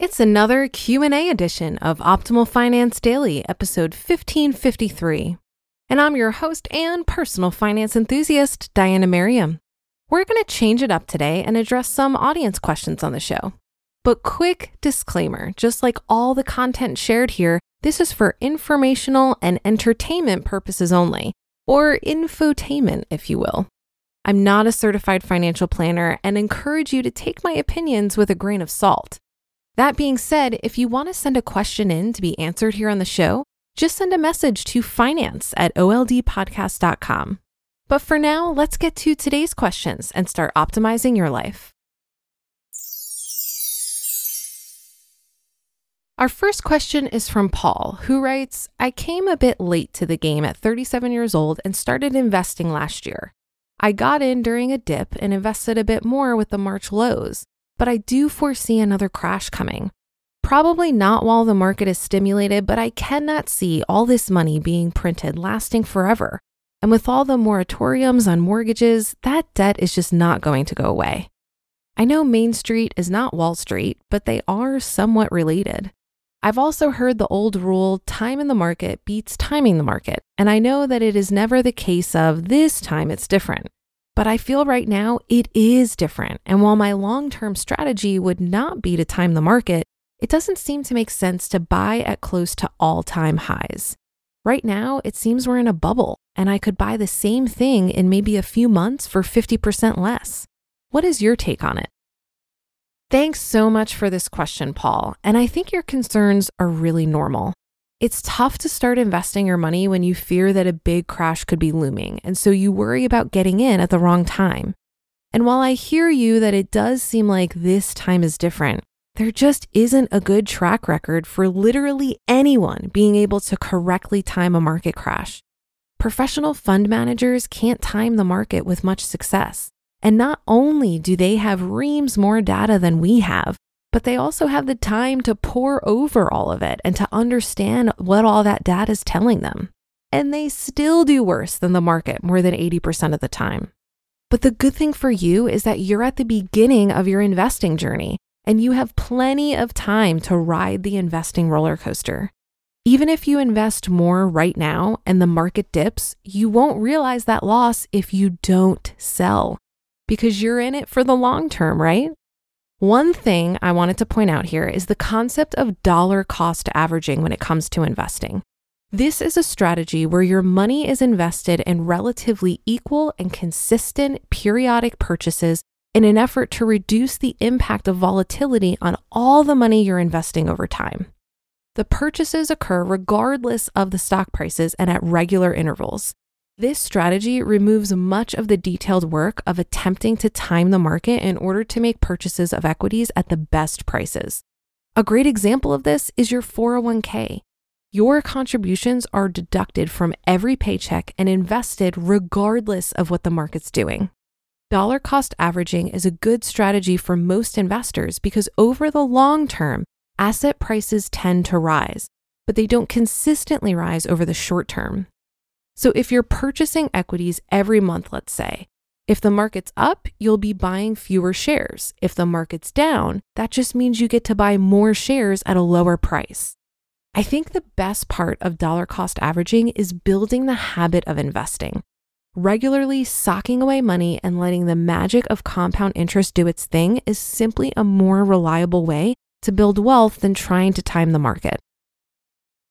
It's another Q&A edition of Optimal Finance Daily, episode 1553. And I'm your host and personal finance enthusiast, Diana Merriam. We're going to change it up today and address some audience questions on the show. But quick disclaimer, just like all the content shared here, this is for informational and entertainment purposes only, or infotainment, if you will. I'm not a certified financial planner and encourage you to take my opinions with a grain of salt. That being said, if you want to send a question in to be answered here on the show, just send a message to finance at oldpodcast.com. But for now, let's get to today's questions and start optimizing your life. Our first question is from Paul, who writes I came a bit late to the game at 37 years old and started investing last year. I got in during a dip and invested a bit more with the March lows but I do foresee another crash coming. Probably not while the market is stimulated, but I cannot see all this money being printed lasting forever. And with all the moratoriums on mortgages, that debt is just not going to go away. I know Main Street is not Wall Street, but they are somewhat related. I've also heard the old rule time in the market beats timing the market, and I know that it is never the case of this time it's different. But I feel right now it is different. And while my long term strategy would not be to time the market, it doesn't seem to make sense to buy at close to all time highs. Right now, it seems we're in a bubble, and I could buy the same thing in maybe a few months for 50% less. What is your take on it? Thanks so much for this question, Paul. And I think your concerns are really normal. It's tough to start investing your money when you fear that a big crash could be looming, and so you worry about getting in at the wrong time. And while I hear you that it does seem like this time is different, there just isn't a good track record for literally anyone being able to correctly time a market crash. Professional fund managers can't time the market with much success. And not only do they have reams more data than we have, but they also have the time to pour over all of it and to understand what all that data is telling them. And they still do worse than the market more than 80% of the time. But the good thing for you is that you're at the beginning of your investing journey and you have plenty of time to ride the investing roller coaster. Even if you invest more right now and the market dips, you won't realize that loss if you don't sell because you're in it for the long term, right? One thing I wanted to point out here is the concept of dollar cost averaging when it comes to investing. This is a strategy where your money is invested in relatively equal and consistent periodic purchases in an effort to reduce the impact of volatility on all the money you're investing over time. The purchases occur regardless of the stock prices and at regular intervals. This strategy removes much of the detailed work of attempting to time the market in order to make purchases of equities at the best prices. A great example of this is your 401k. Your contributions are deducted from every paycheck and invested regardless of what the market's doing. Dollar cost averaging is a good strategy for most investors because over the long term, asset prices tend to rise, but they don't consistently rise over the short term. So if you're purchasing equities every month, let's say, if the market's up, you'll be buying fewer shares. If the market's down, that just means you get to buy more shares at a lower price. I think the best part of dollar cost averaging is building the habit of investing. Regularly socking away money and letting the magic of compound interest do its thing is simply a more reliable way to build wealth than trying to time the market.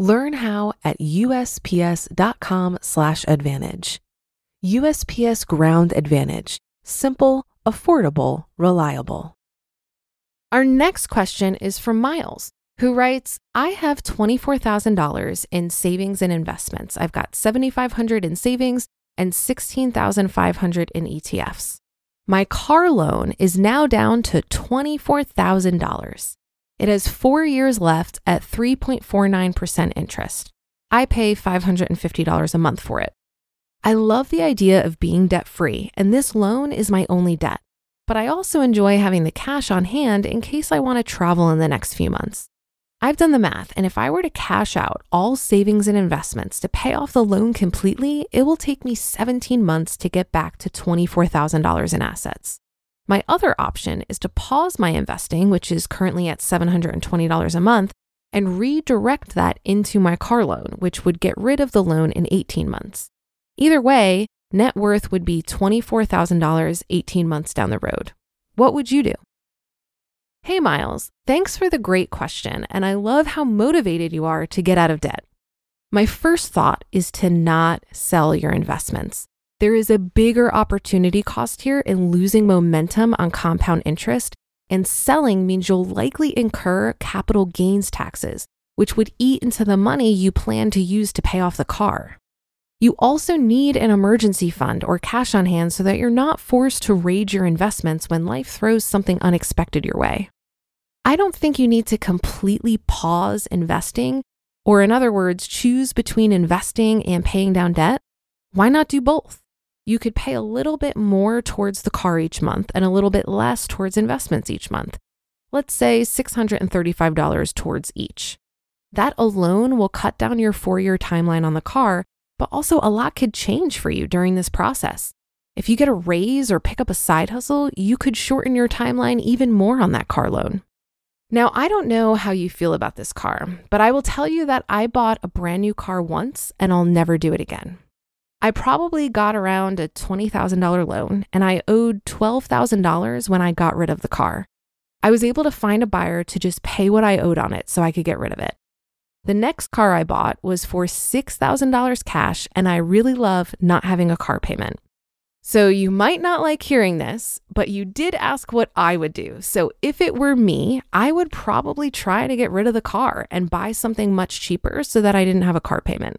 Learn how at usps.com/advantage. USPS Ground Advantage: simple, affordable, reliable. Our next question is from Miles, who writes, "I have $24,000 in savings and investments. I've got 7500 in savings and 16,500 in ETFs. My car loan is now down to $24,000. It has four years left at 3.49% interest. I pay $550 a month for it. I love the idea of being debt free, and this loan is my only debt. But I also enjoy having the cash on hand in case I want to travel in the next few months. I've done the math, and if I were to cash out all savings and investments to pay off the loan completely, it will take me 17 months to get back to $24,000 in assets. My other option is to pause my investing, which is currently at $720 a month, and redirect that into my car loan, which would get rid of the loan in 18 months. Either way, net worth would be $24,000 18 months down the road. What would you do? Hey, Miles, thanks for the great question, and I love how motivated you are to get out of debt. My first thought is to not sell your investments. There is a bigger opportunity cost here in losing momentum on compound interest, and selling means you'll likely incur capital gains taxes, which would eat into the money you plan to use to pay off the car. You also need an emergency fund or cash on hand so that you're not forced to raid your investments when life throws something unexpected your way. I don't think you need to completely pause investing, or in other words, choose between investing and paying down debt. Why not do both? You could pay a little bit more towards the car each month and a little bit less towards investments each month. Let's say $635 towards each. That alone will cut down your four year timeline on the car, but also a lot could change for you during this process. If you get a raise or pick up a side hustle, you could shorten your timeline even more on that car loan. Now, I don't know how you feel about this car, but I will tell you that I bought a brand new car once and I'll never do it again. I probably got around a $20,000 loan and I owed $12,000 when I got rid of the car. I was able to find a buyer to just pay what I owed on it so I could get rid of it. The next car I bought was for $6,000 cash, and I really love not having a car payment. So you might not like hearing this, but you did ask what I would do. So if it were me, I would probably try to get rid of the car and buy something much cheaper so that I didn't have a car payment.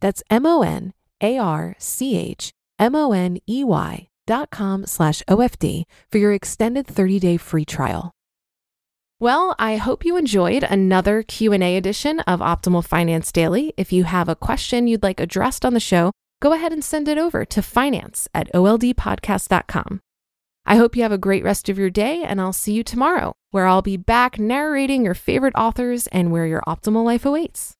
That's M O N A R C H M O N E Y dot com slash OFD for your extended 30-day free trial. Well, I hope you enjoyed another Q&A edition of Optimal Finance Daily. If you have a question you'd like addressed on the show, go ahead and send it over to finance at oldpodcast.com. I hope you have a great rest of your day, and I'll see you tomorrow, where I'll be back narrating your favorite authors and where your optimal life awaits.